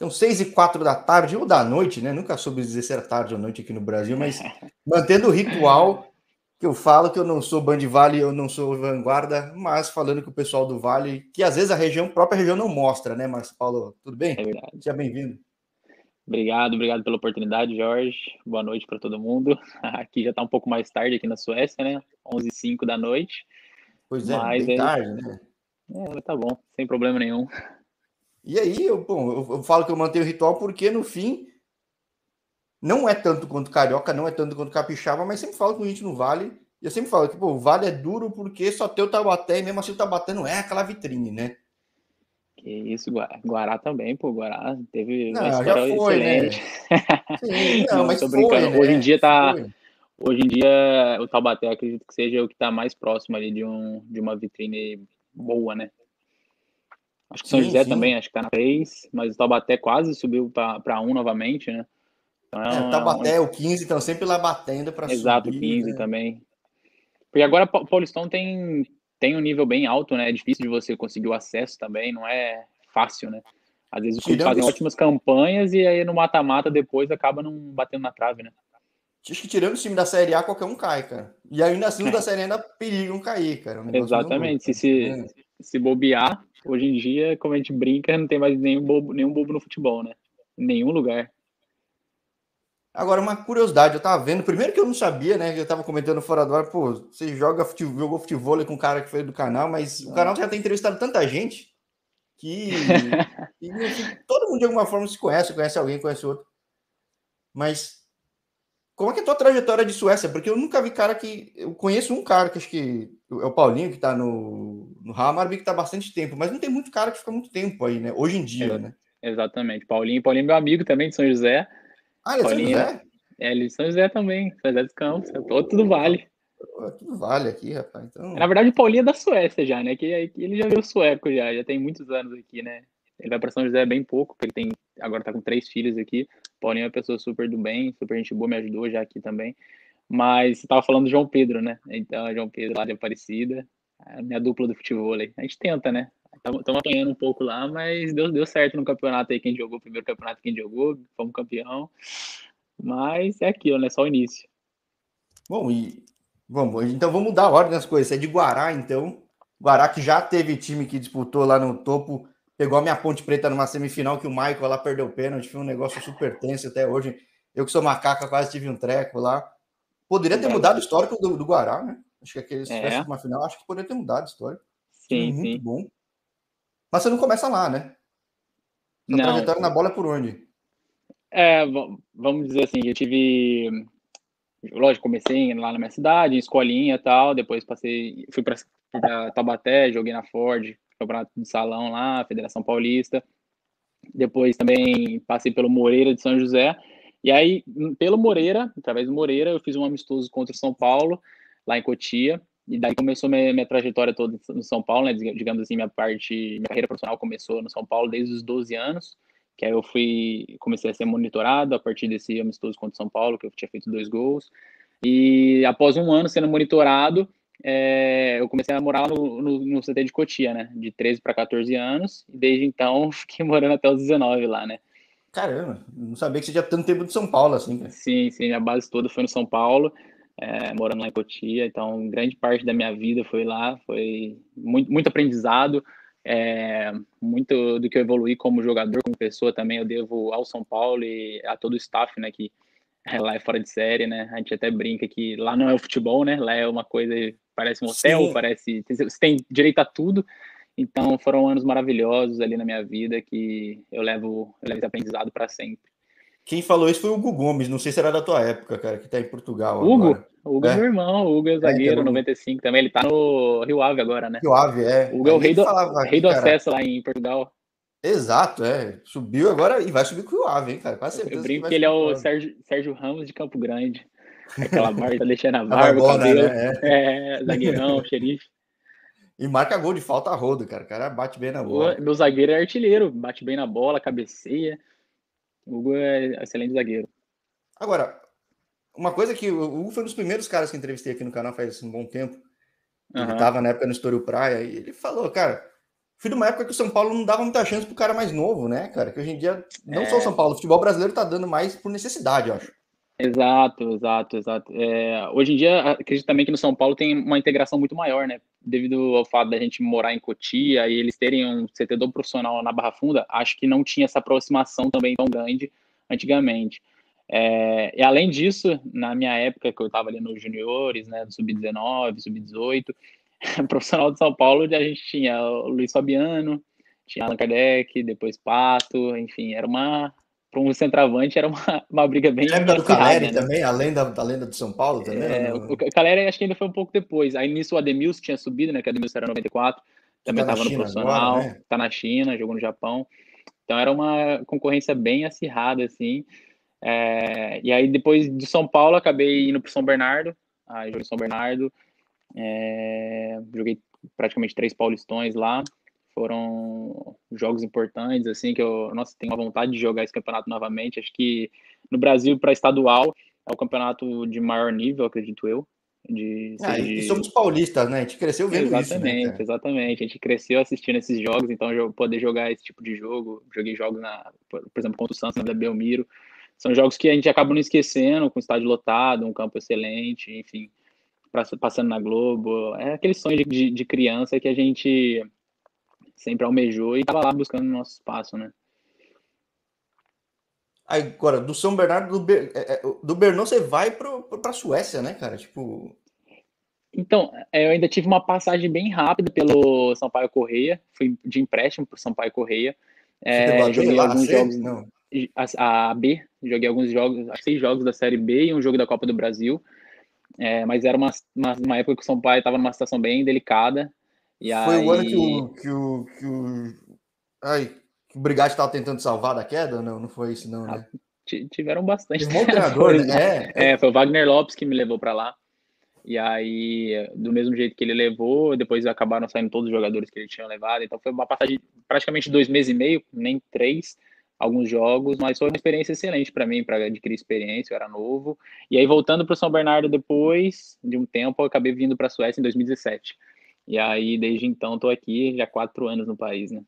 Então, seis e quatro da tarde ou da noite, né? Nunca soube dizer se era tarde ou noite aqui no Brasil, mas mantendo o ritual que eu falo que eu não sou Band Vale, eu não sou Vanguarda, mas falando com o pessoal do Vale, que às vezes a região, a própria região não mostra, né, Marcos Paulo? Tudo bem? É verdade. Seja bem-vindo. Obrigado, obrigado pela oportunidade, Jorge. Boa noite para todo mundo. Aqui já está um pouco mais tarde aqui na Suécia, né? 11h05 da noite. Pois é, mas bem é... tarde, né? É, tá bom, sem problema nenhum. E aí, eu, bom, eu, eu falo que eu mantenho o ritual porque no fim não é tanto quanto carioca, não é tanto quanto capixaba, mas sempre falo com gente no Vale. E eu sempre falo que pô, o Vale é duro porque só tem o Tabaté, e mesmo assim o Tabaté não é aquela vitrine, né? Que isso, Guará também, pô, Guará teve não, uma já foi, né? excelente. Né? Sim, não, não mas tô brincando. Foi, né? Hoje em dia tá. Foi. Hoje em dia o Taubaté acredito que seja o que está mais próximo ali de, um, de uma vitrine boa, né? Acho que São sim, José sim. também, acho que tá na 3, mas o Taubaté quase subiu para 1 novamente, né? Então, é, o Taubaté, é o 15, então sempre lá batendo para subir. Exato, 15 né? também. Porque agora o Paulistão tem, tem um nível bem alto, né? É difícil de você conseguir o acesso também, não é fácil, né? Às vezes os clubes fazem ótimas campanhas e aí no mata-mata depois acaba não batendo na trave, né? Acho que tirando o time da Série A, qualquer um cai, cara. E ainda assim, os da Série A ainda perigam cair, cara. Um Exatamente. Se, se, é. se bobear, hoje em dia, como a gente brinca, não tem mais nenhum bobo, nenhum bobo no futebol, né? Em nenhum lugar. Agora, uma curiosidade, eu tava vendo, primeiro que eu não sabia, né? Eu tava comentando fora do ar, pô, você joga futebol, jogou futebol com um cara que foi do canal, mas o canal já tem entrevistado tanta gente que, que assim, todo mundo de alguma forma se conhece, conhece alguém, conhece outro. Mas como é que é a tua trajetória de Suécia? Porque eu nunca vi cara que. Eu conheço um cara que acho que é o Paulinho, que tá no, no Hammarby, que tá há bastante tempo, mas não tem muito cara que fica muito tempo aí, né? Hoje em dia, é, né? Exatamente. Paulinho, Paulinho é meu amigo também de São José. Ah, ele é Paulinho, São José? É, ele é de São José também, São José dos Campos. É todo tudo vale. É tudo vale aqui, rapaz. Então... Na verdade, o Paulinho é da Suécia já, né? Que, que ele já viu sueco já, já tem muitos anos aqui, né? Ele vai para São José bem pouco, porque ele tem agora tá com três filhos aqui. Paulinho é uma pessoa super do bem, super gente boa, me ajudou já aqui também. Mas você tava falando do João Pedro, né? Então, João Pedro lá de Aparecida, minha dupla do futebol aí. A gente tenta, né? Estamos apanhando um pouco lá, mas deu, deu certo no campeonato aí. Quem jogou o primeiro campeonato, quem jogou, fomos campeão. Mas é aquilo, né? Só o início. Bom, e vamos, então vamos mudar a ordem das coisas. É de Guará, então. Guará que já teve time que disputou lá no topo, pegou a minha Ponte Preta numa semifinal que o Michael lá perdeu o pênalti, foi um negócio super tenso até hoje. Eu que sou macaca quase tive um treco lá. Poderia ter mudado o histórico do, do Guará, né? Acho que aqueles é. uma final, acho que poderia ter mudado a história. Sim, muito sim. bom. Mas você não começa lá, né? A não. trajetória na bola é por onde? É, vamos dizer assim, eu tive. Lógico, comecei lá na minha cidade, em escolinha e tal, depois passei, fui para Tabaté, joguei na Ford, campeonato de salão lá, Federação Paulista. Depois também passei pelo Moreira de São José. E aí, pelo Moreira, através do Moreira, eu fiz um amistoso contra o São Paulo, lá em Cotia. E daí começou minha, minha trajetória toda no São Paulo, né? Digamos assim, minha parte, minha carreira profissional começou no São Paulo desde os 12 anos que aí eu fui, comecei a ser monitorado a partir desse amistoso contra São Paulo, que eu tinha feito dois gols, e após um ano sendo monitorado, é, eu comecei a morar no, no, no, CT de Cotia, né, de 13 para 14 anos, e desde então fiquei morando até os 19 lá, né. Caramba, não sabia que você tinha tanto tempo de São Paulo assim. Cara. Sim, sim, a base toda foi no São Paulo, é, morando lá em Cotia, então grande parte da minha vida foi lá, foi muito, muito aprendizado, é, muito do que eu evoluí como jogador, como pessoa também, eu devo ao São Paulo e a todo o staff, né, que é lá é fora de série, né? A gente até brinca que lá não é o futebol, né? Lá é uma coisa, parece um hotel, Sim. parece. Você tem direito a tudo. Então foram anos maravilhosos ali na minha vida que eu levo, eu levo esse aprendizado para sempre. Quem falou isso foi o Hugo Gomes, não sei se era da tua época, cara, que tá em Portugal. Hugo? Agora. Hugo é, é meu irmão, o Hugo é, é zagueiro, é, 95 também, ele tá no Rio Ave agora, né? Rio Ave, é. O Hugo é o rei do, rei do acesso lá em Portugal. Exato, é. Subiu agora e vai subir com o Rio Ave, hein, cara? Quase eu brinco que, que ele é o Sérgio, Sérgio Ramos de Campo Grande. Aquela barba, tá deixando a barba, o cabelo. Né? É. é, zagueirão, xerife. E marca gol de falta a rodo, cara. O cara bate bem na bola. Meu zagueiro é artilheiro, bate bem na bola, cabeceia. O Hugo é excelente zagueiro. Agora, uma coisa que o Hugo foi um dos primeiros caras que entrevistei aqui no canal faz um bom tempo. Ele estava na época no Estoril Praia e ele falou, cara, fui de uma época que o São Paulo não dava muita chance pro cara mais novo, né, cara? Que hoje em dia, não é... só o São Paulo, o futebol brasileiro tá dando mais por necessidade, eu acho. Exato, exato, exato. É, hoje em dia, acredito também que no São Paulo tem uma integração muito maior, né? Devido ao fato da gente morar em Cotia e eles terem um CTDO profissional na Barra Funda, acho que não tinha essa aproximação também tão grande antigamente. É, e além disso, na minha época, que eu estava ali nos juniores, né, do Sub-19, Sub-18, profissional de São Paulo, a gente tinha o Luiz Fabiano, tinha Allan Kardec, depois Pato, enfim, era uma, para um centroavante era uma, uma briga bem. Lembra do Caleri né? também, a lenda, da lenda do São Paulo também? É, o, o Caleri acho que ainda foi um pouco depois. Aí nisso o Ademilson tinha subido, né? Que o Ademilson era 94, também estava tá no profissional, agora, né? tá na China, jogou no Japão. Então era uma concorrência bem acirrada, assim. É, e aí depois do São Paulo acabei indo para São Bernardo, aí joguei São Bernardo, é, joguei praticamente três paulistões lá, foram jogos importantes, assim, que eu, nossa, tenho uma vontade de jogar esse campeonato novamente. Acho que no Brasil, para estadual, é o campeonato de maior nível, acredito eu. De, ah, de... E somos paulistas, né? A gente cresceu vendo exatamente, isso. Né, exatamente, a gente cresceu assistindo esses jogos, então eu poder jogar esse tipo de jogo. Joguei jogos, na, por exemplo, contra o Santos, da Belmiro. São jogos que a gente acaba não esquecendo, com estádio lotado, um campo excelente, enfim, passando na Globo. É aquele sonho de, de criança que a gente sempre almejou e estava lá buscando o nosso espaço, né? Agora, do São Bernardo, do, Ber... É, é, do Bernou, você vai para a Suécia, né, cara? Tipo. Então, é, eu ainda tive uma passagem bem rápida pelo Sampaio Correia, fui de empréstimo para o Sampaio Correia. É, joguei lá, alguns jogos. Não. A, a, B, joguei alguns jogos, acho seis jogos da Série B e um jogo da Copa do Brasil. É, mas era uma, uma, uma, época que o São Paulo estava numa situação bem delicada. E Foi aí... o ano que o, que o, que o, ai, que o Brigatti estava tentando salvar da queda? Não, não foi isso, não, né? Ah, tiveram bastante. Um treinador, né? É, é, foi o Wagner Lopes que me levou para lá. E aí, do mesmo jeito que ele levou, depois acabaram saindo todos os jogadores que ele tinha levado. Então foi uma passagem praticamente dois meses e meio, nem três, alguns jogos, mas foi uma experiência excelente para mim, para adquirir experiência, eu era novo. E aí, voltando para São Bernardo depois de um tempo, eu acabei vindo para a Suécia em 2017. E aí, desde então, estou aqui já quatro anos no país, né?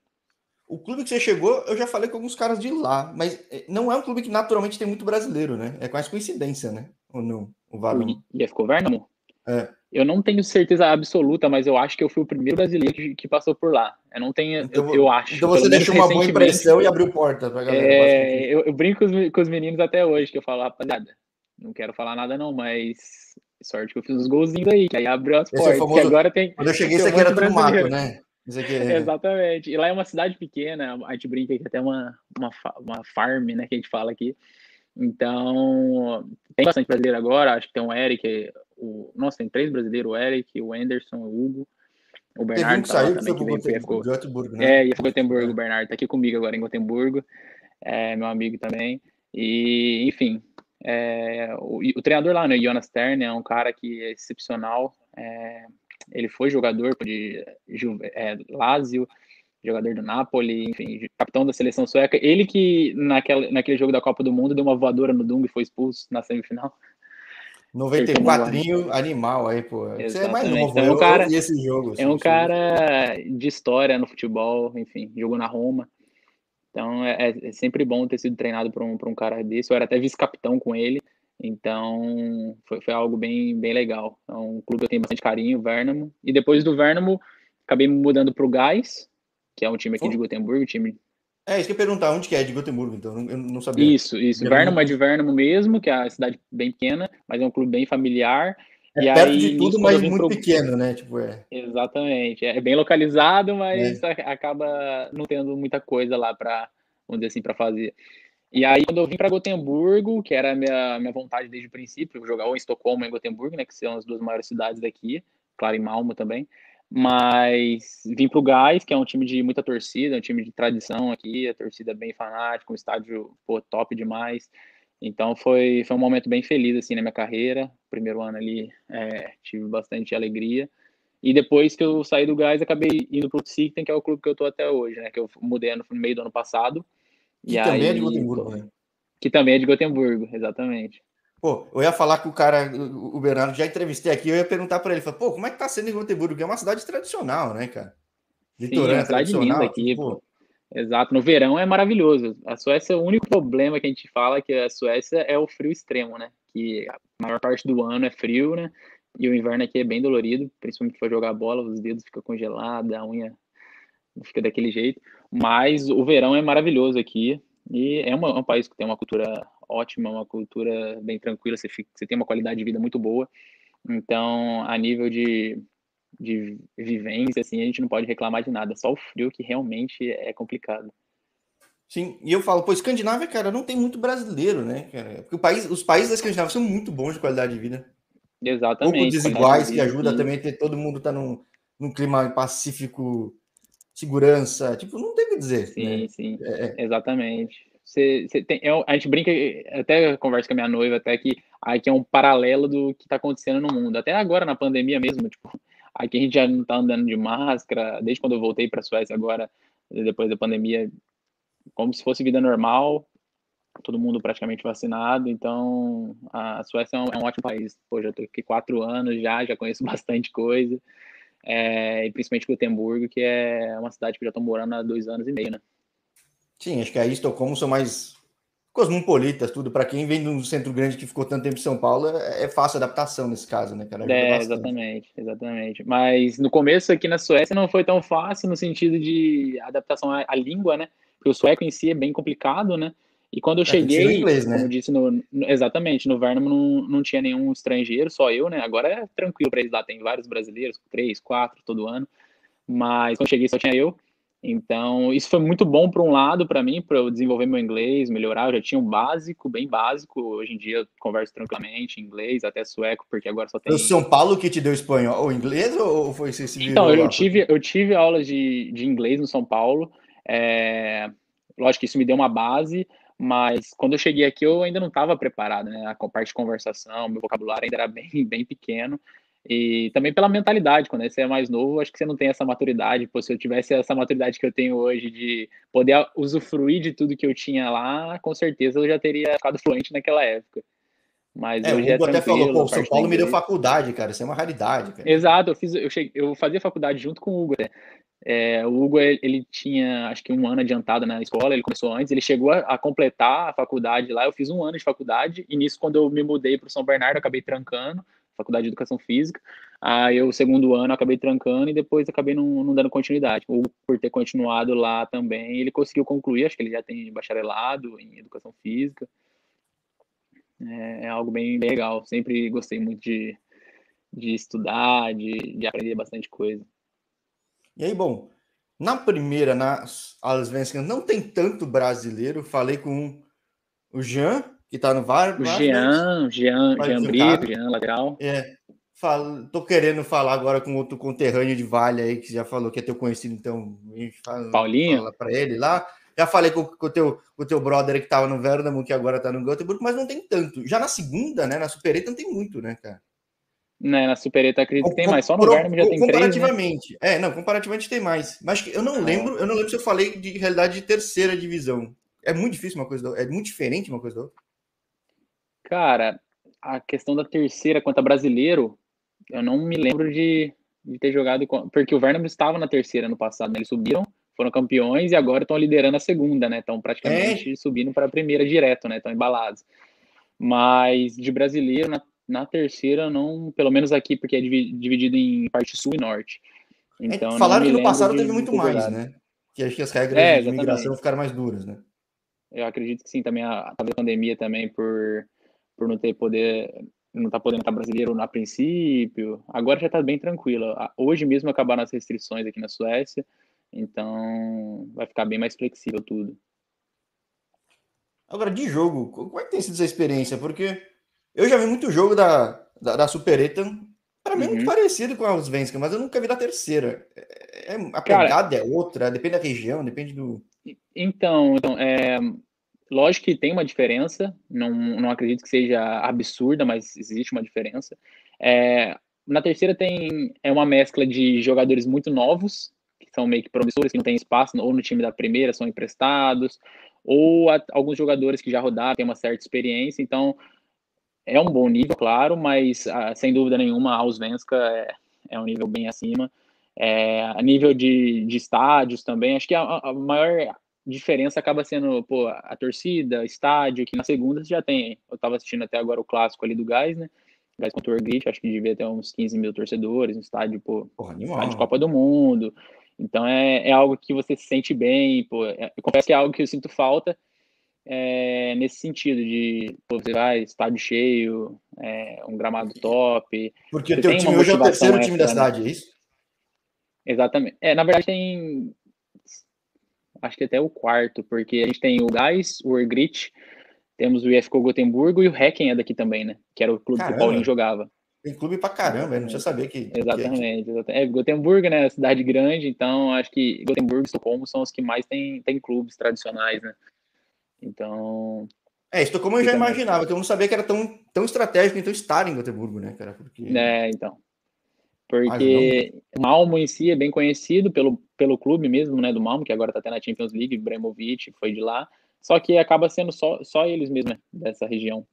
O clube que você chegou, eu já falei com alguns caras de lá, mas eh, não é um clube que naturalmente tem muito brasileiro, né? É quase coincidência, né? Ou não? O Valum. E ficou Vernamo? É. Eu não tenho certeza absoluta, mas eu acho que eu fui o primeiro brasileiro que, que passou por lá. Eu não tenho, então, eu, eu, acho. Então você deixou uma boa impressão e abriu porta pra galera. É, eu, eu, brinco com os, com os, meninos até hoje, que eu falo, rapaziada, não quero falar nada não, mas Sorte que eu fiz uns golzinhos aí, que aí abriu as portas. É famoso... agora tem. Quando eu cheguei, isso aqui era tudo mato, né? Aqui é... Exatamente. E lá é uma cidade pequena, a gente brinca que até uma, uma, uma farm, né, que a gente fala aqui. Então, tem bastante brasileiro agora, acho que tem o Eric, o, nossa, tem três brasileiros, o Eric, o Anderson, o Hugo, o Bernardo um que saiu, também, que, veio pro Gotemburgo, né? É, e Gotemburgo, o Bernardo tá aqui comigo agora em Gotemburgo, é meu amigo também, e, enfim, é, o, o, treinador lá, né, Jonas Stern, é um cara que é excepcional. É, ele foi jogador de é, Lazio, jogador do Napoli, enfim, capitão da seleção sueca. Ele que naquela, naquele jogo da Copa do Mundo deu uma voadora no Dung e foi expulso na semifinal. 94 animal aí, pô. Você é mais novo, então, é um cara, esse jogo. É um cara de história no futebol, enfim, jogou na Roma. Então é, é, é sempre bom ter sido treinado por um, por um cara desse. Eu era até vice-capitão com ele, então foi, foi algo bem, bem legal. É um clube que eu tenho bastante carinho, o Vernamo. E depois do Vernamo, acabei me mudando para o Gás, que é um time aqui de Gotemburgo, time é, isso que eu ia perguntar, onde que é de Gotemburgo, então, eu não sabia. Isso, isso. Vernamo é de Vernamo mesmo, que é a cidade bem pequena, mas é um clube bem familiar. É e perto aí, de tudo, mas muito pro... pequeno, né? Tipo, é. Exatamente. É bem localizado, mas é. acaba não tendo muita coisa lá para, vamos dizer assim, para fazer. E aí, quando eu vim para Gotemburgo, que era a minha, minha vontade desde o princípio, jogar ou em Estocolmo ou em Gotemburgo, né? Que são as duas maiores cidades daqui, claro, em Malmo também. Mas vim para o Gás, que é um time de muita torcida, um time de tradição aqui, a torcida é bem fanática, um estádio pô, top demais. Então foi, foi um momento bem feliz assim na minha carreira. Primeiro ano ali é, tive bastante alegria. E depois que eu saí do Gás, acabei indo para o Sikten, que é o clube que eu tô até hoje, né? Que eu mudei no meio do ano passado. Que e também aí, é de Gotemburgo, né? Que também é de Gotemburgo, exatamente. Pô, eu ia falar com o cara, o Bernardo, já entrevistei aqui, eu ia perguntar para ele, pô, como é que tá sendo em Gotemburgo? Que é uma cidade tradicional, né, cara? Litorânea, Sim, cidade linda aqui, pô. pô. Exato, no verão é maravilhoso. A Suécia, o único problema que a gente fala é que a Suécia é o frio extremo, né? Que a maior parte do ano é frio, né? E o inverno aqui é bem dolorido, principalmente for jogar bola, os dedos ficam congelados, a unha fica daquele jeito. Mas o verão é maravilhoso aqui e é, uma, é um país que tem uma cultura ótima, uma cultura bem tranquila, você, fica, você tem uma qualidade de vida muito boa. Então, a nível de, de vivência, assim, a gente não pode reclamar de nada, só o frio que realmente é complicado. Sim, e eu falo, pô, Escandinávia, cara, não tem muito brasileiro, né, cara? Porque o país, os países da Escandinávia são muito bons de qualidade de vida. Exatamente. Pouco desiguais, que ajuda também a ter todo mundo tá num, num clima pacífico, segurança, tipo, não tem o que dizer. Sim, né? sim, é, é. exatamente. Você, você tem, eu, a gente brinca, até conversa com a minha noiva, até que aqui é um paralelo do que está acontecendo no mundo. Até agora, na pandemia mesmo, tipo, aqui a gente já não está andando de máscara, desde quando eu voltei para a Suécia agora, depois da pandemia, como se fosse vida normal, todo mundo praticamente vacinado, então a Suécia é um, é um ótimo país. Pô, já estou aqui quatro anos já, já conheço bastante coisa, é, e principalmente Gotemburgo, que é uma cidade que já estou morando há dois anos e meio, né? Sim, acho que a Estocolmo são mais cosmopolitas, tudo. Para quem vem de um centro grande que ficou tanto tempo em São Paulo, é, é fácil adaptação nesse caso, né, cara? É, exatamente, exatamente. Mas no começo aqui na Suécia não foi tão fácil no sentido de adaptação à, à língua, né? Porque o sueco em si é bem complicado, né? E quando eu é, cheguei, inglês, né? como eu disse, no, no, exatamente, no Vernam não, não tinha nenhum estrangeiro, só eu, né? Agora é tranquilo para eles lá, tem vários brasileiros, três, quatro todo ano. Mas quando eu cheguei só tinha eu. Então, isso foi muito bom por um lado para mim, para eu desenvolver meu inglês, melhorar. Eu já tinha um básico, bem básico. Hoje em dia eu converso tranquilamente inglês, até sueco, porque agora só tem. O São Paulo que te deu espanhol, ou inglês, ou foi você se Então, eu tive, eu tive aulas de, de inglês no São Paulo. É, lógico que isso me deu uma base, mas quando eu cheguei aqui eu ainda não estava preparado, né? A parte de conversação, meu vocabulário ainda era bem, bem pequeno. E também pela mentalidade, quando você é mais novo, acho que você não tem essa maturidade. Pô, se eu tivesse essa maturidade que eu tenho hoje de poder usufruir de tudo que eu tinha lá, com certeza eu já teria ficado fluente naquela época. Mas é, hoje o Hugo é até falou, pô, São Paulo me deu faculdade, cara, isso é uma raridade. Cara. Exato, eu, fiz, eu, cheguei, eu fazia faculdade junto com o Hugo. Né? É, o Hugo, ele tinha, acho que um ano adiantado na escola, ele começou antes, ele chegou a, a, completar a faculdade lá, eu fiz um ano de faculdade, e nisso, quando eu me mudei para o São Bernardo, acabei trancando, faculdade de educação física. Aí eu, segundo ano, acabei trancando e depois acabei não, não dando continuidade. Ou por ter continuado lá também, ele conseguiu concluir, acho que ele já tem bacharelado em educação física. É, é algo bem, bem, legal. Sempre gostei muito de, de estudar, de, de aprender bastante coisa. E aí, bom, na primeira, nas Allsvenskan, não tem tanto brasileiro. Falei com o Jean, que tá no VAR. O Jean, Jean, Jean Brito, Jean Lateral. É. Falo, tô querendo falar agora com outro conterrâneo de Vale aí, que já falou que é teu conhecido, então fala, Paulinho? fala pra ele lá. Já falei com, com, o teu, com o teu brother que tava no Verdamo, que agora tá no Göteborg, mas não tem tanto. Já na segunda, né? Na Supereta não tem muito, né, cara? Né, na Supereta acredito que tem mais, só no Verdamo já tem três, Comparativamente, né? é, não, comparativamente tem mais. Mas eu não ah. lembro, eu não lembro se eu falei de realidade de terceira divisão. É muito difícil uma coisa da outra, é muito diferente uma coisa da outra. Cara, a questão da terceira quanto a brasileiro, eu não me lembro de, de ter jogado. Porque o Vernam estava na terceira no passado, né? Eles subiram, foram campeões e agora estão liderando a segunda, né? Estão praticamente é. subindo para a primeira direto, né? Estão embalados. Mas de brasileiro, na, na terceira, não. Pelo menos aqui, porque é dividido em parte sul e norte. É, então, é, falaram que no passado teve muito mais, jogado. né? Que acho que as regras é, de imigração ficaram mais duras, né? Eu acredito que sim, também a, a pandemia também por por não ter poder, não tá podendo estar brasileiro a princípio. Agora já está bem tranquilo. Hoje mesmo acabaram as restrições aqui na Suécia, então vai ficar bem mais flexível tudo. Agora, de jogo, como é que tem sido essa experiência? Porque eu já vi muito jogo da, da, da Supereta, para mim é muito uhum. parecido com a Svenska, mas eu nunca vi da terceira. É, é a pegada é outra, depende da região, depende do. Então, então é, Lógico que tem uma diferença, não, não acredito que seja absurda, mas existe uma diferença. É, na terceira tem é uma mescla de jogadores muito novos, que são meio que promissores, que não tem espaço, ou no time da primeira são emprestados, ou a, alguns jogadores que já rodaram, têm uma certa experiência, então é um bom nível, claro, mas a, sem dúvida nenhuma a Ausvenska é, é um nível bem acima. É, a nível de, de estádios também, acho que a, a maior diferença acaba sendo pô, a torcida, estádio, que na segunda você já tem. Eu estava assistindo até agora o clássico ali do Gás, né? Gás contra o Grit, acho que devia ter uns 15 mil torcedores, um estádio, pô, Porra, estádio de Copa do Mundo. Então é, é algo que você se sente bem, pô. É, eu confesso que é algo que eu sinto falta é, nesse sentido de pô, você vai, estádio cheio, é, um gramado top. Porque o teu time hoje é o terceiro time da né? cidade, é isso? Exatamente. É, na verdade tem acho que até o quarto, porque a gente tem o Gás, o Urgrit, temos o IFCO Gotemburgo e o Hecken é daqui também, né? Que era o clube caramba. que o Paulinho jogava. Tem clube pra caramba, eu não tinha saber que. Exatamente, que é. exatamente. É, Gotemburgo, né? Cidade grande, então acho que Gotemburgo e Estocolmo são os que mais tem, tem clubes tradicionais, né? Então. É, Estocolmo eu já imaginava, que eu não sabia que era tão, tão estratégico então estar em Gotemburgo, né, cara? Porque... É, então. Porque o Malmo em si é bem conhecido pelo, pelo clube mesmo, né, do Malmo, que agora está até na Champions League, Bremovic foi de lá. Só que acaba sendo só, só eles mesmo, né, dessa região.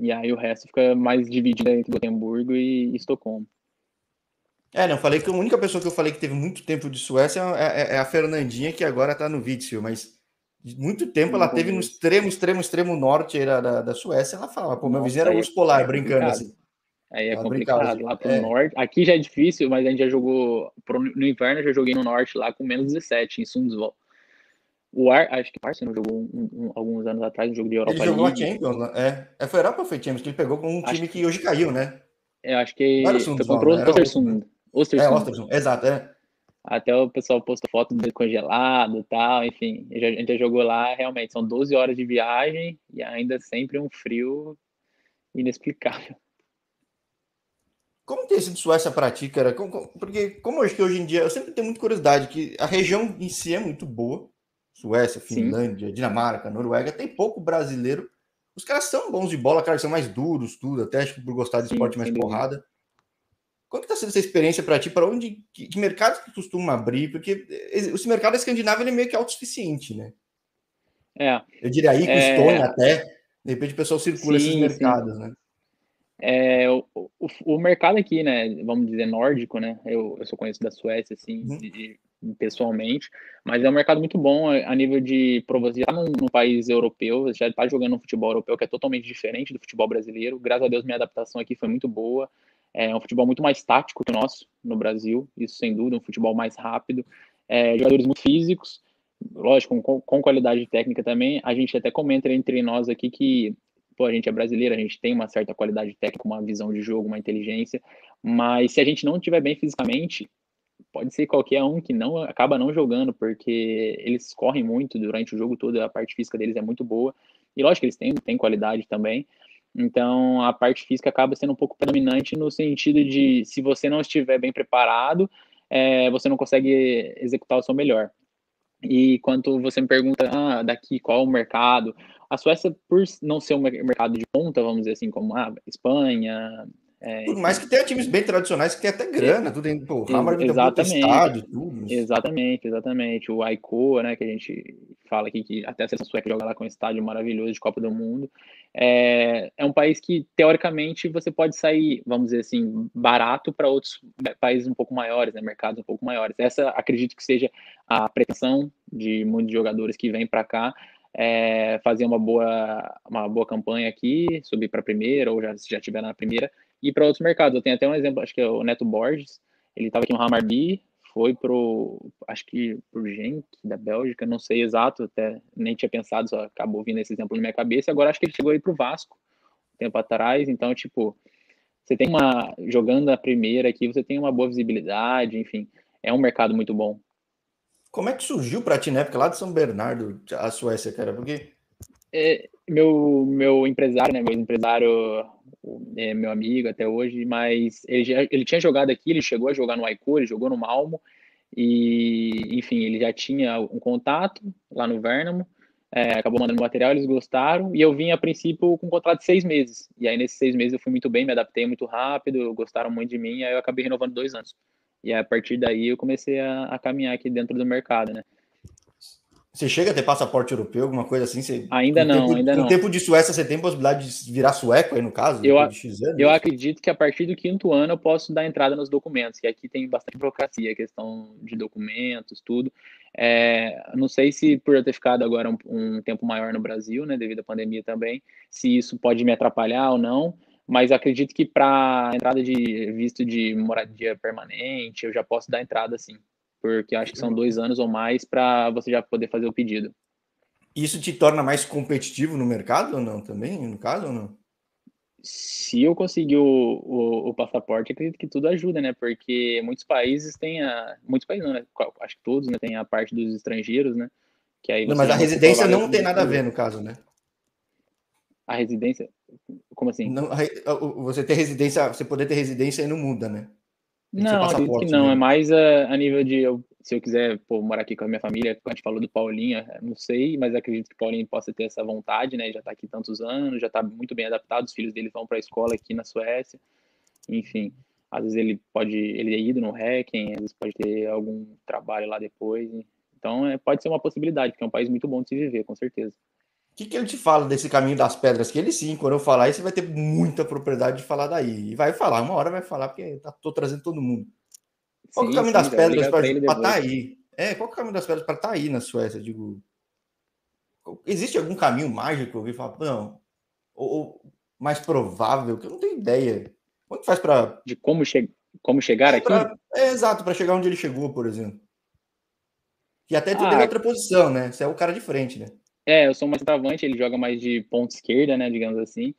E aí o resto fica mais dividido entre Gotemburgo e, Estocolmo. É, não, falei que a única pessoa que eu falei que teve muito tempo de Suécia é, é, é a Fernandinha, que agora está no Witzel, mas muito tempo ela teve no extremo, extremo, extremo norte da, da, da Suécia. Ela falava, pô, meu vizinho era urso polar, é brincando assim. Aí é complicado lá pro é. norte. Aqui já é difícil, mas a gente já jogou no inverno, já joguei no norte lá com menos 17 em Sundsvall. O Ar, acho que o Arsenal jogou um, um, alguns anos atrás, um jogo de Europa Ele jogou League. a Champions, né? É, é foi Europa ou foi Champions? Que ele pegou com um acho time que hoje caiu, né? Eu acho que Não foi contra o Ostersund. Ostersund. É, Ostersund, exato, é. Até o pessoal postou foto do congelado e tal, enfim. A gente já jogou lá, realmente, são 12 horas de viagem e ainda sempre um frio inexplicável. Como tem sido Suécia para ti, cara? Porque como acho que hoje em dia, eu sempre tenho muita curiosidade que a região em si é muito boa. Suécia, Finlândia, Sim. Dinamarca, Noruega, tem pouco brasileiro. Os caras são bons de bola, cara, são mais duros, tudo, até acho que por gostar de Sim, esporte mais porrada. Como que tá sendo essa experiência para ti? Para onde, que, que mercados que costuma abrir? Porque esse mercado escandinavo ele é meio que autossuficiente, né? É. Eu diria aí, é... Estônia até. De repente o pessoal circula sim, esses mercados, sim. né? É, o, o, o, mercado aqui, né, vamos dizer nórdico, né, eu, eu sou conhecido da Suécia, assim, uhum. de, pessoalmente, mas é um mercado muito bom a, nível de provocar num, num, país europeu, já está jogando um futebol europeu que é totalmente diferente do futebol brasileiro, graças a Deus minha adaptação aqui foi muito boa, é um futebol muito mais tático que o nosso no Brasil, isso sem dúvida, um futebol mais rápido, é, jogadores muito físicos, lógico, com, com qualidade técnica também, a gente até comenta entre nós aqui que pô, a gente é brasileiro, a gente tem uma certa qualidade técnica, uma visão de jogo, uma inteligência, mas se a gente não estiver bem fisicamente, pode ser qualquer um que não acaba não jogando, porque eles correm muito durante o jogo todo, a parte física deles é muito boa, e lógico que eles têm, têm qualidade também, então a parte física acaba sendo um pouco predominante no sentido de se você não estiver bem preparado, é, você não consegue executar o seu melhor. E quando você me pergunta, ah, daqui qual o mercado, a Suécia, por não ser um mercado de ponta, vamos dizer assim, como a ah, Espanha, é, Por mais que tenha times bem tradicionais que tem até grana, tudo em pô, exatamente, estádio, tudo. Exatamente, exatamente. O Aiko, né, que a gente fala aqui que até a seleção sueca joga lá com um estádio maravilhoso de Copa do Mundo. É, é um país que teoricamente você pode sair, vamos dizer assim, barato para outros países um pouco maiores, né, mercados um pouco maiores. Essa acredito que seja a pretensão de muitos jogadores que vêm para cá. É, fazer uma boa, uma boa campanha aqui, subir para a primeira, ou já, se já estiver na primeira, e para outros mercados. Eu tenho até um exemplo, acho que é o Neto Borges, ele estava aqui no Hamarby, foi pro, acho que pro Genk da Bélgica, não sei exato, até nem tinha pensado, só acabou vindo esse exemplo na minha cabeça. Agora acho que ele chegou aí pro Vasco, um tempo atrás. Então, tipo, você tem uma jogando a primeira aqui, você tem uma boa visibilidade, enfim, é um mercado muito bom. Como é que surgiu para ti na época lá de São Bernardo, a Suécia, cara? Porque é, meu meu empresário, né, meu empresário é meu amigo até hoje, mas ele, já, ele tinha jogado aqui, ele chegou a jogar no Aicô, ele jogou no Malmo, e enfim, ele já tinha um contato lá no Vernamo, é, acabou mandando material, eles gostaram, e eu vim a princípio com um contrato de seis meses, e aí nesses seis meses eu fui muito bem, me adaptei muito rápido, gostaram muito de mim, aí eu acabei renovando dois anos. E a partir daí eu comecei a, a caminhar aqui dentro do mercado, né? Você chega a ter passaporte europeu, alguma coisa assim? Você, ainda não, tempo, ainda com não. o tempo de Suécia, você tem possibilidade de virar sueco aí, no caso? Eu, eu acredito que a partir do quinto ano eu posso dar entrada nos documentos, que aqui tem bastante burocracia, questão de documentos, tudo. É, não sei se por eu ter ficado agora um, um, tempo maior no Brasil, né, devido à pandemia também, se isso pode me atrapalhar ou não, mas acredito que para entrada de visto de moradia permanente, eu já posso dar entrada sim porque acho que são dois anos ou mais para você já poder fazer o pedido. Isso te torna mais competitivo no mercado ou não? Também, no caso ou não? Se eu conseguir o, o, o, passaporte, acredito que tudo ajuda, né? Porque muitos países têm a. Muitos países não, né? Acho que todos, né? Tem a parte dos estrangeiros, né? Que aí não, mas a residência não tem nada a ver, no caso, né? A residência? Como assim? Não, você ter residência, você poder ter residência aí não muda, né? Não, acredito que não. Né? É mais a, a nível de eu, se eu quiser pô, morar aqui com a minha família, a gente falou do Paulinho, é, não sei, mas acredito que o Paulinho possa ter essa vontade, né? Já está aqui tantos anos, já está muito bem adaptado, os filhos dele vão para a escola aqui na Suécia. Enfim, às vezes ele pode, ele é ido no Recken, às vezes pode ter algum trabalho lá depois. Então, é, pode ser uma possibilidade, porque é um país muito bom de se viver, com certeza que, que ele te fala desse caminho das pedras? Que ele sim, quando eu falar isso, vai ter muita propriedade de falar daí. E vai falar, uma hora vai falar, porque tá, tô trazendo todo mundo. Qual sim, é o caminho sim, das pedras para estar tá aí? É, qual é o caminho das pedras para estar tá aí na Suécia? Digo, existe algum caminho mágico? Eu ouvi falar, não, ou, ou, mais provável, que eu não tenho ideia. Como que faz para. De como, che como chegar aqui? Pra, é exato, para chegar onde ele chegou, por exemplo. E até tu ah, outra posição, né? Você é o cara de frente, né? É, eu sou mais centroavante, ele joga mais de ponta esquerda, né, digamos assim.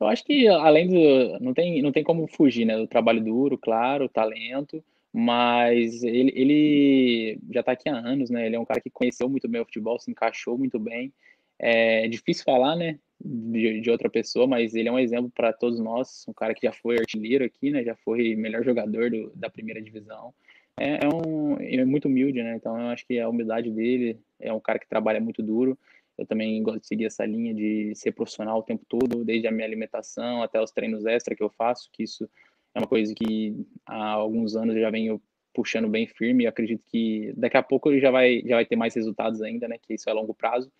Eu acho que além do não tem não tem como fugir, né, do trabalho duro, claro, talento, mas ele, ele já está aqui há anos, né? Ele é um cara que conheceu muito bem o futebol, se encaixou muito bem. É difícil falar, né, de, de outra pessoa, mas ele é um exemplo para todos nós, um cara que já foi artilheiro aqui, né, já foi melhor jogador do, da primeira divisão. É, é um é muito humilde, né? Então eu acho que a humildade dele é um cara que trabalha muito duro. Eu também gosto de seguir essa linha de ser profissional o tempo todo, desde a minha alimentação até os treinos extra que eu faço, que isso é uma coisa que há alguns anos eu já venho puxando bem firme e acredito que daqui a pouco ele já vai, já vai ter mais resultados ainda, né, que isso é longo prazo.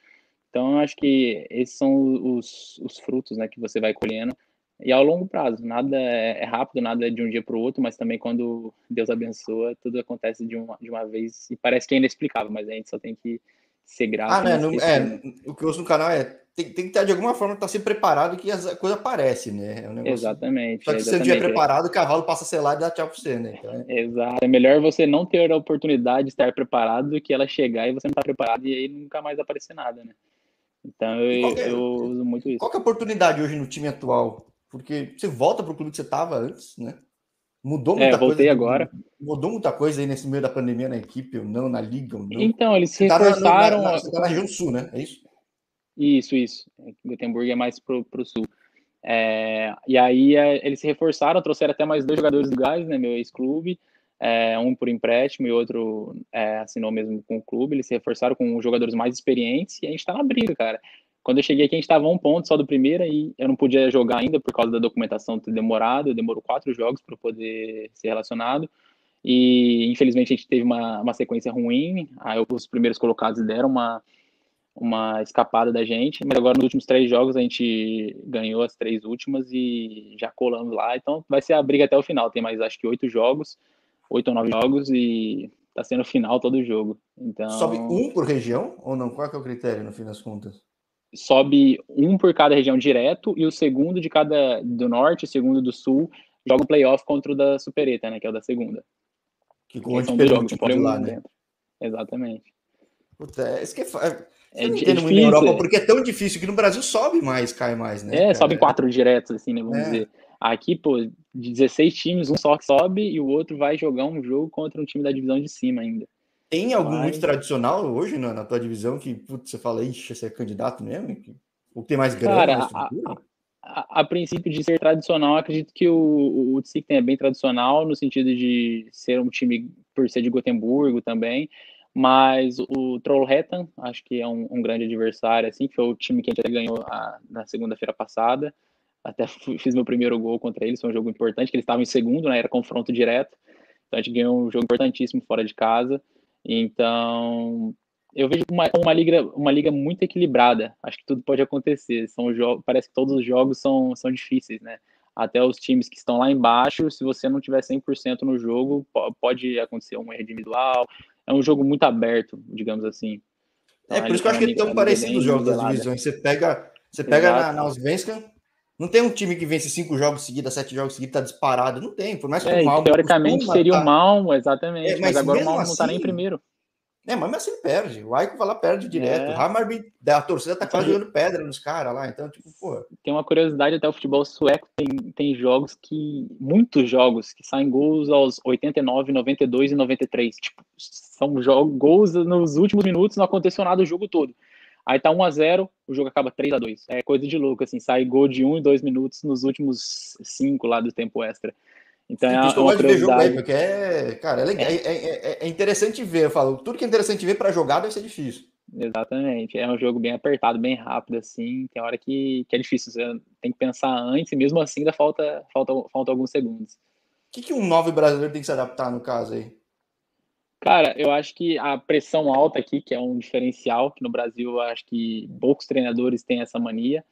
Então, eu acho que esses são os, os frutos, né, que você vai colhendo e ao longo prazo. Nada é, é rápido, nada é de um dia para o outro, mas também quando Deus abençoa, tudo acontece de uma, de uma vez e parece que é inexplicável, mas a gente só tem que ser grato. Ah, né? No, é, o que eu ouço no canal é tem, tem que estar de alguma forma estar tá sempre preparado que a coisa aparece, né? É um negócio... Exatamente. Só que se você estiver preparado, o cavalo passa a selar e dá tchau para você, né? Então, é... Exato. É melhor você não ter a oportunidade de estar preparado do que ela chegar e você não estar tá preparado e aí nunca mais aparecer nada, né? Então eu, é, eu uso muito isso. Qual é a oportunidade hoje no time atual? Porque você volta para o clube que você estava antes, né? Mudou muita é, voltei coisa. agora. Mudou muita coisa aí nesse meio da pandemia na equipe, ou não, na liga, ou não. Então, eles se reforçaram. Tá na, na, você tá na região sul, né? É isso? Isso, isso. Gutenberg é mais pro, pro sul. É, e aí é, eles se reforçaram, trouxeram até mais dois jogadores do Gás, né? Meu ex-clube. É, um por empréstimo e outro é, assinou mesmo com o clube. Eles se reforçaram com jogadores mais experientes e a gente tá na briga, cara. Quando eu cheguei aqui, a gente estava um ponto só do primeiro e eu não podia jogar ainda por causa da documentação ter demorado. Demorou quatro jogos para poder ser relacionado. E infelizmente a gente teve uma, uma sequência ruim. Aí os primeiros colocados deram uma, uma escapada da gente. Mas agora nos últimos três jogos a gente ganhou as três últimas e já colamos lá. Então vai ser a briga até o final. Tem mais acho que oito jogos, oito ou nove jogos e tá sendo final todo o jogo. Então... Sobe um por região ou não? Qual é, é o critério no fim das contas? Sobe um por cada região direto e o segundo de cada do norte, o segundo do sul, joga um playoff contra o da Supereta, né, que é o da segunda. Que são dois jogos, pode lá, né? Dentro. Exatamente. Puta, é, isso que é, é, é difícil, muito na Europa porque é tão difícil que no Brasil sobe mais, cai mais, né? É, cara? sobe quatro diretos, assim, né, vamos é. dizer. Aqui, pô, de 16 times, um só sobe e o outro vai jogar um jogo contra um time da divisão de cima ainda. Tem algum Mas... muito tradicional hoje na, na, tua divisão que putz, você fala, ixi, você é candidato mesmo? Ou tem mais grana Cara, a, a, a, princípio de ser tradicional, acredito que o, o é bem tradicional, no sentido de ser um time, por ser de Gotemburgo também, mas o Trollhättan, acho que é um, um, grande adversário, assim, que foi o time que a gente ganhou a, na segunda-feira passada, até fiz meu primeiro gol contra eles, foi um jogo importante, que eles estavam em segundo, né, era confronto direto, então a gente ganhou um jogo importantíssimo fora de casa, então, eu vejo uma, uma, liga, uma liga muito equilibrada. Acho que tudo pode acontecer. São jogos, parece que todos os jogos são, são difíceis, né? Até os times que estão lá embaixo, se você não tiver 100% no jogo, pode acontecer um erro individual. É um jogo muito aberto, digamos assim. Então, é por isso que eu acho que tão parecidos os jogos das divisões. Você pega, você pega na, na Osvenska, não tem um time que vence cinco jogos seguidos, sete jogos seguidos, tá disparado. Não tem. Por mais que é, o Malmo. Teoricamente seria tá... o Malmo, exatamente. É, mas, mas, agora o Malmo assim, não tá nem em assim, primeiro. É, mas assim ele perde. O Aiko vai lá, perde direto. É. O Hammarby, a torcida tá quase jogando pedra nos caras lá. Então, tipo, pô. Tem uma curiosidade até o futebol sueco. Tem, tem jogos que. Muitos jogos que saem gols aos 89, 92 e 93. Tipo, são jogos, gols nos últimos minutos, não aconteceu nada o jogo todo. Aí tá 1 a 0 o jogo acaba 3 a 2 É coisa de louco, assim, sai gol de 1 e 2 minutos nos últimos 5 lá do tempo extra. Então é uma, ver jogo aí, porque é, cara, é, legal, é. É, é, é, interessante ver, eu falo, tudo que é interessante ver para jogar deve ser difícil. Exatamente, é um jogo bem apertado, bem rápido, assim, tem hora que, que é difícil, você tem que pensar antes, e mesmo assim ainda falta, falta, falta alguns segundos. O que, que um novo brasileiro tem que se adaptar no caso aí? Cara, eu acho que a pressão alta aqui, que é um diferencial, que no Brasil eu acho que poucos treinadores têm essa mania.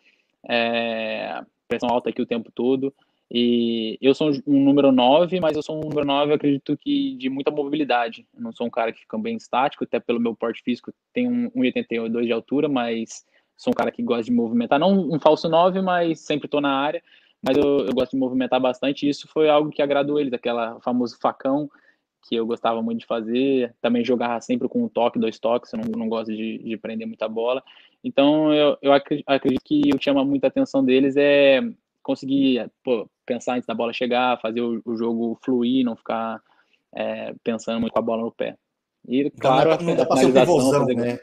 É, pressão alta aqui o tempo todo. E eu sou um número 9, mas eu sou um número 9, acredito que de muita mobilidade. Eu não sou um cara que fica bem estático, até pelo meu porte físico, tenho 1,82 de altura, mas sou um cara que gosta de movimentar. Não um falso 9, mas sempre estou na área. Mas eu, eu, gosto de movimentar bastante. E isso foi algo que agradou eles, aquela famoso facão que eu gostava muito de fazer. Também jogava sempre com um toque, dois toques, eu não, não gosto de, de prender muita bola. Então, eu, eu acredito, que o que chama muita atenção deles é conseguir pô, pensar antes da bola chegar, fazer o, o jogo fluir, não ficar é, pensando muito com a bola no pé. E, claro, não, não a, a finalização... Fazer... Né?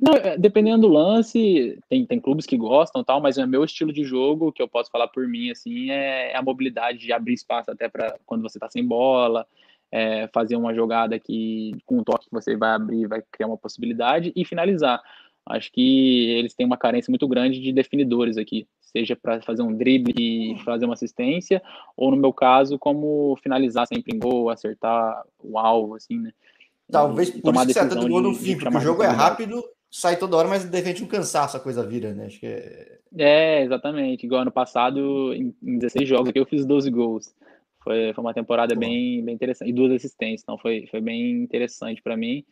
Não, é, dependendo do lance, tem, tem clubes que gostam tal, mas é meu estilo de jogo, que eu posso falar por mim, assim, é, a mobilidade de abrir espaço até para quando você está sem bola, é, fazer uma jogada que com um toque você vai abrir, vai criar uma possibilidade e finalizar. Acho que eles têm uma carência muito grande de definidores aqui, seja para fazer um drible e fazer uma assistência, ou no meu caso, como finalizar sempre em gol, acertar o alvo, assim, né? Talvez e, por isso que você tá gol no fim, porque o jogo é rápido, sai toda hora, mas de repente um cansaço a coisa vira, né? Acho que é... é, exatamente. Igual ano passado, em 16 jogos aqui, eu fiz 12 gols. Foi, foi uma temporada bem, bem interessante. E duas assistências, então foi, foi bem interessante para mim.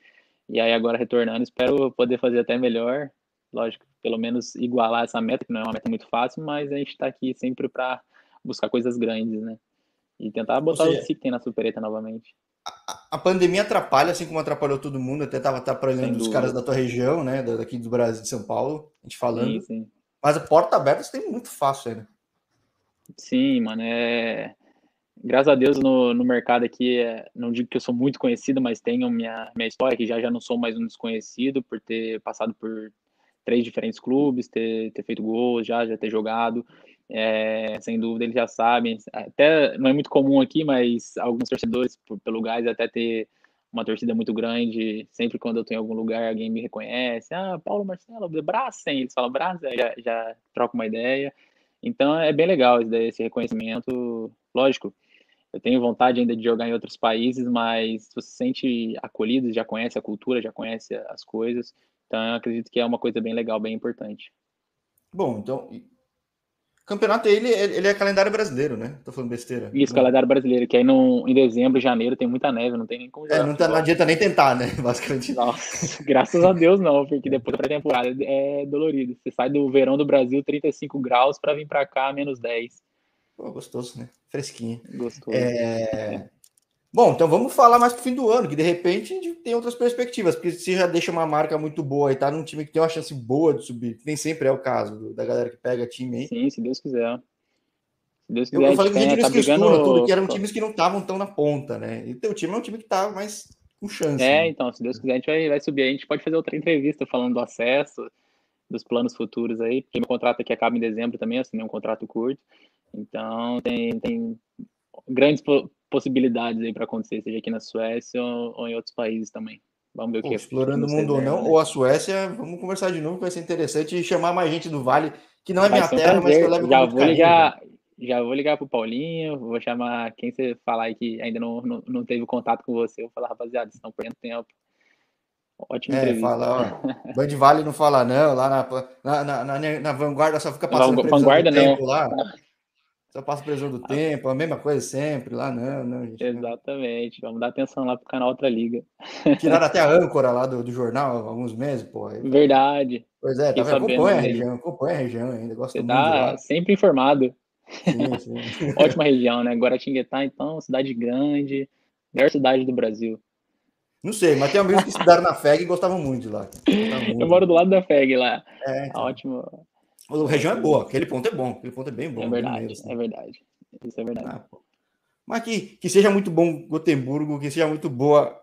E aí agora retornando, espero poder fazer até melhor. Lógico, pelo menos igualar essa meta, que não é uma meta muito fácil, mas a gente está aqui sempre para buscar coisas grandes, né? E tentar botar seja, o que tem na supereta novamente. A, a, pandemia atrapalha, assim como atrapalhou todo mundo, até estava atrapalhando os caras da tua região, né? Daqui do Brasil, de São Paulo, a gente falando. Sim, sim. Mas a porta aberta você tem muito fácil, né? Sim, mano, é graças a Deus no, no mercado aqui, é, não digo que eu sou muito conhecido, mas tenho minha, minha história, que já já não sou mais um desconhecido por ter passado por três diferentes clubes, ter, ter feito gols, já, já ter jogado. É, sem dúvida eles já sabem. Até não é muito comum aqui, mas alguns torcedores, por, pelo gás, até ter uma torcida muito grande. Sempre quando eu tenho algum lugar, alguém me reconhece. Ah, Paulo Marcelo, Bracem. Eles falam Bracem, já, já troca uma ideia. Então é bem legal esse reconhecimento. Lógico, eu tenho vontade ainda de jogar em outros países, mas você se sente acolhido, já conhece a cultura, já conhece as coisas. Então, eu acredito que é uma coisa bem legal, bem importante. Bom, então, o campeonato ele, ele é calendário brasileiro, né? Tô falando besteira. Isso, não. calendário brasileiro, que aí no, em dezembro, janeiro tem muita neve, não tem nem como jogar. É, não, tá, não adianta nem tentar, né? Basicamente. Nossa, graças a Deus não, porque depois da pré-temporada é dolorido. Você sai do verão do Brasil, 35 graus, para vir para cá, menos 10. Pô, gostoso, né? Fresquinho. Gostoso. É... Bom, então vamos falar mais pro fim do ano, que de repente a gente tem outras perspectivas, porque se já deixa uma marca muito boa e tá num time que tem uma chance boa de subir, nem sempre é o caso da galera que pega time aí. Sim, se Deus quiser. Se Deus quiser, eu, falei que a gente tá brigando... tudo, que eram times que não estavam tão na ponta, né? E teu time é um time que tá mais com chance. É, né? então, se Deus quiser, a gente vai, vai subir. A gente pode fazer outra entrevista falando do acesso, dos planos futuros aí, porque meu contrato aqui acaba em dezembro também, assinei um contrato curto. Então, tem, tem grandes possibilidades aí para acontecer, seja aqui na Suécia ou, ou, em outros países também. Vamos ver o que é Explorando o mundo ou não, né? ou a Suécia, vamos conversar de novo, vai ser interessante e chamar mais gente do Vale, que não é vai minha terra, um mas que eu levo já vou ligar Já vou ligar pro Paulinho, vou chamar quem você falar aí que ainda não, não, não teve contato com você, eu vou falar, rapaziada, estão perdendo tempo. Ótimo. É, fala, ó. Band Vale não fala não, lá na, na, na, na vanguarda só fica passando na vanguarda, tempo lá. Só passa previsão do tempo, a mesma coisa sempre, lá não, não, gente. Exatamente, vamos dar atenção lá pro canal Outra Liga. Tiraram até a âncora lá do, do jornal há alguns meses, pô. Verdade. Pois é, tá, acompanha a região, acompanha a região ainda, gosto muito tá sempre informado. Sim, sim. Ótima região, né? Guaratinguetá, então, cidade grande, melhor cidade do Brasil. Não sei, mas tem amigos que estudaram na FEG e gostavam muito de lá. Muito. Eu moro do lado da FEG lá. É, então. Ótimo. A região é boa, aquele ponto é bom, aquele ponto é bem bom. É verdade, mesmo, assim. é verdade. Isso é verdade. Ah, mas que, que seja muito bom Gotemburgo, que seja muito boa.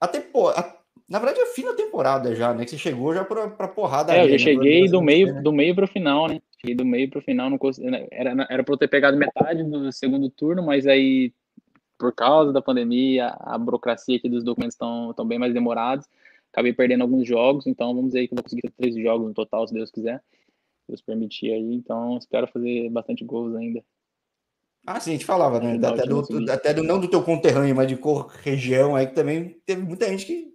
A, na verdade é fim da temporada já, né? Que você chegou já pra, pra porrada. É, ali, eu já né? cheguei do meio, né? do meio pro final, né? Cheguei do meio pro final, não consegui, né? era, era pra eu ter pegado metade do segundo turno, mas aí, por causa da pandemia, a burocracia aqui dos documentos estão bem mais demorados. Acabei perdendo alguns jogos, então vamos dizer que eu vou conseguir três jogos no total, se Deus quiser. Deus permitir aí, então espero fazer bastante gols ainda. Ah, sim, a gente falava, né? Até do, até do, não do teu conterrâneo, mas de cor região aí, que também teve muita gente que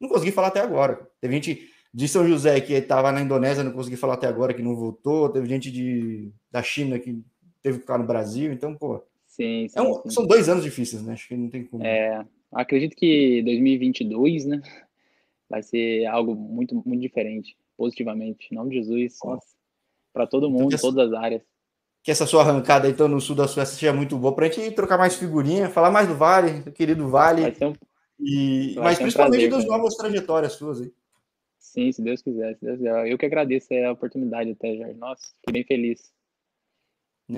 não consegui falar até agora. Teve gente de São José que estava na Indonésia, não consegui falar até agora, que não voltou. Teve gente de, da China que teve que ficar no Brasil. Então, pô. Sim, sim, é um, sim. São dois anos difíceis, né? Acho que não tem como. É, acredito que 2022, né? Vai ser algo muito, muito diferente, positivamente. Em nome de Jesus, para todo então, mundo, então, todas as áreas. Que essa sua arrancada então no sul da Suécia seja muito boa para a gente trocar mais figurinha, falar mais do Vale, do querido Vale. Um e, mas principalmente das novas trajetórias suas aí. Sim, se Deus quiser, se Deus quiser. Eu que agradeço a oportunidade até, Jorge. Nossa, fiquei bem feliz.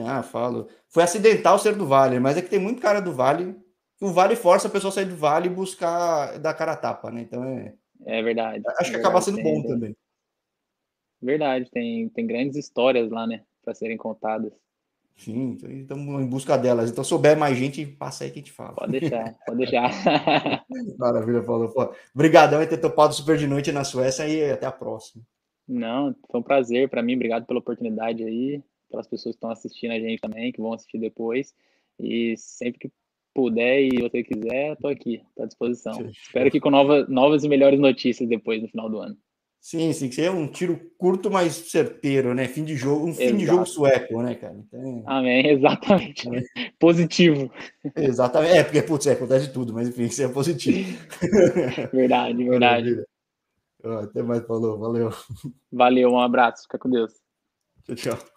Ah, falo. Foi acidental ser do Vale, mas é que tem muito cara do Vale. O Vale força a pessoa a sair do Vale e buscar dar cara a tapa, né? Então é. É verdade. Acho é que acaba sendo bom também. Verdade, tem, tem grandes histórias lá, né? Para serem contadas. Sim, estamos em busca delas. Então, souber mais gente, passa aí que a gente fala. Pode deixar, pode deixar. Maravilha, Paulo. Obrigadão por ter topado super de noite na Suécia e até a próxima. Não, foi um prazer para mim. Obrigado pela oportunidade aí, pelas pessoas que estão assistindo a gente também, que vão assistir depois. E sempre que puder e você quiser, estou aqui, estou à disposição. Espero que com nova, novas e melhores notícias depois no final do ano. Sim, sim, que é um tiro curto, mas certeiro, né? Fim de jogo, um Exato. fim de jogo sueco, né, cara? Então, Amém, exatamente. É. Positivo. Exatamente. É, porque, putz, é, acontece tudo, mas enfim, isso é positivo. Verdade, verdade. Até mais, falou, valeu. Valeu, um abraço, fica com Deus. Tchau, tchau.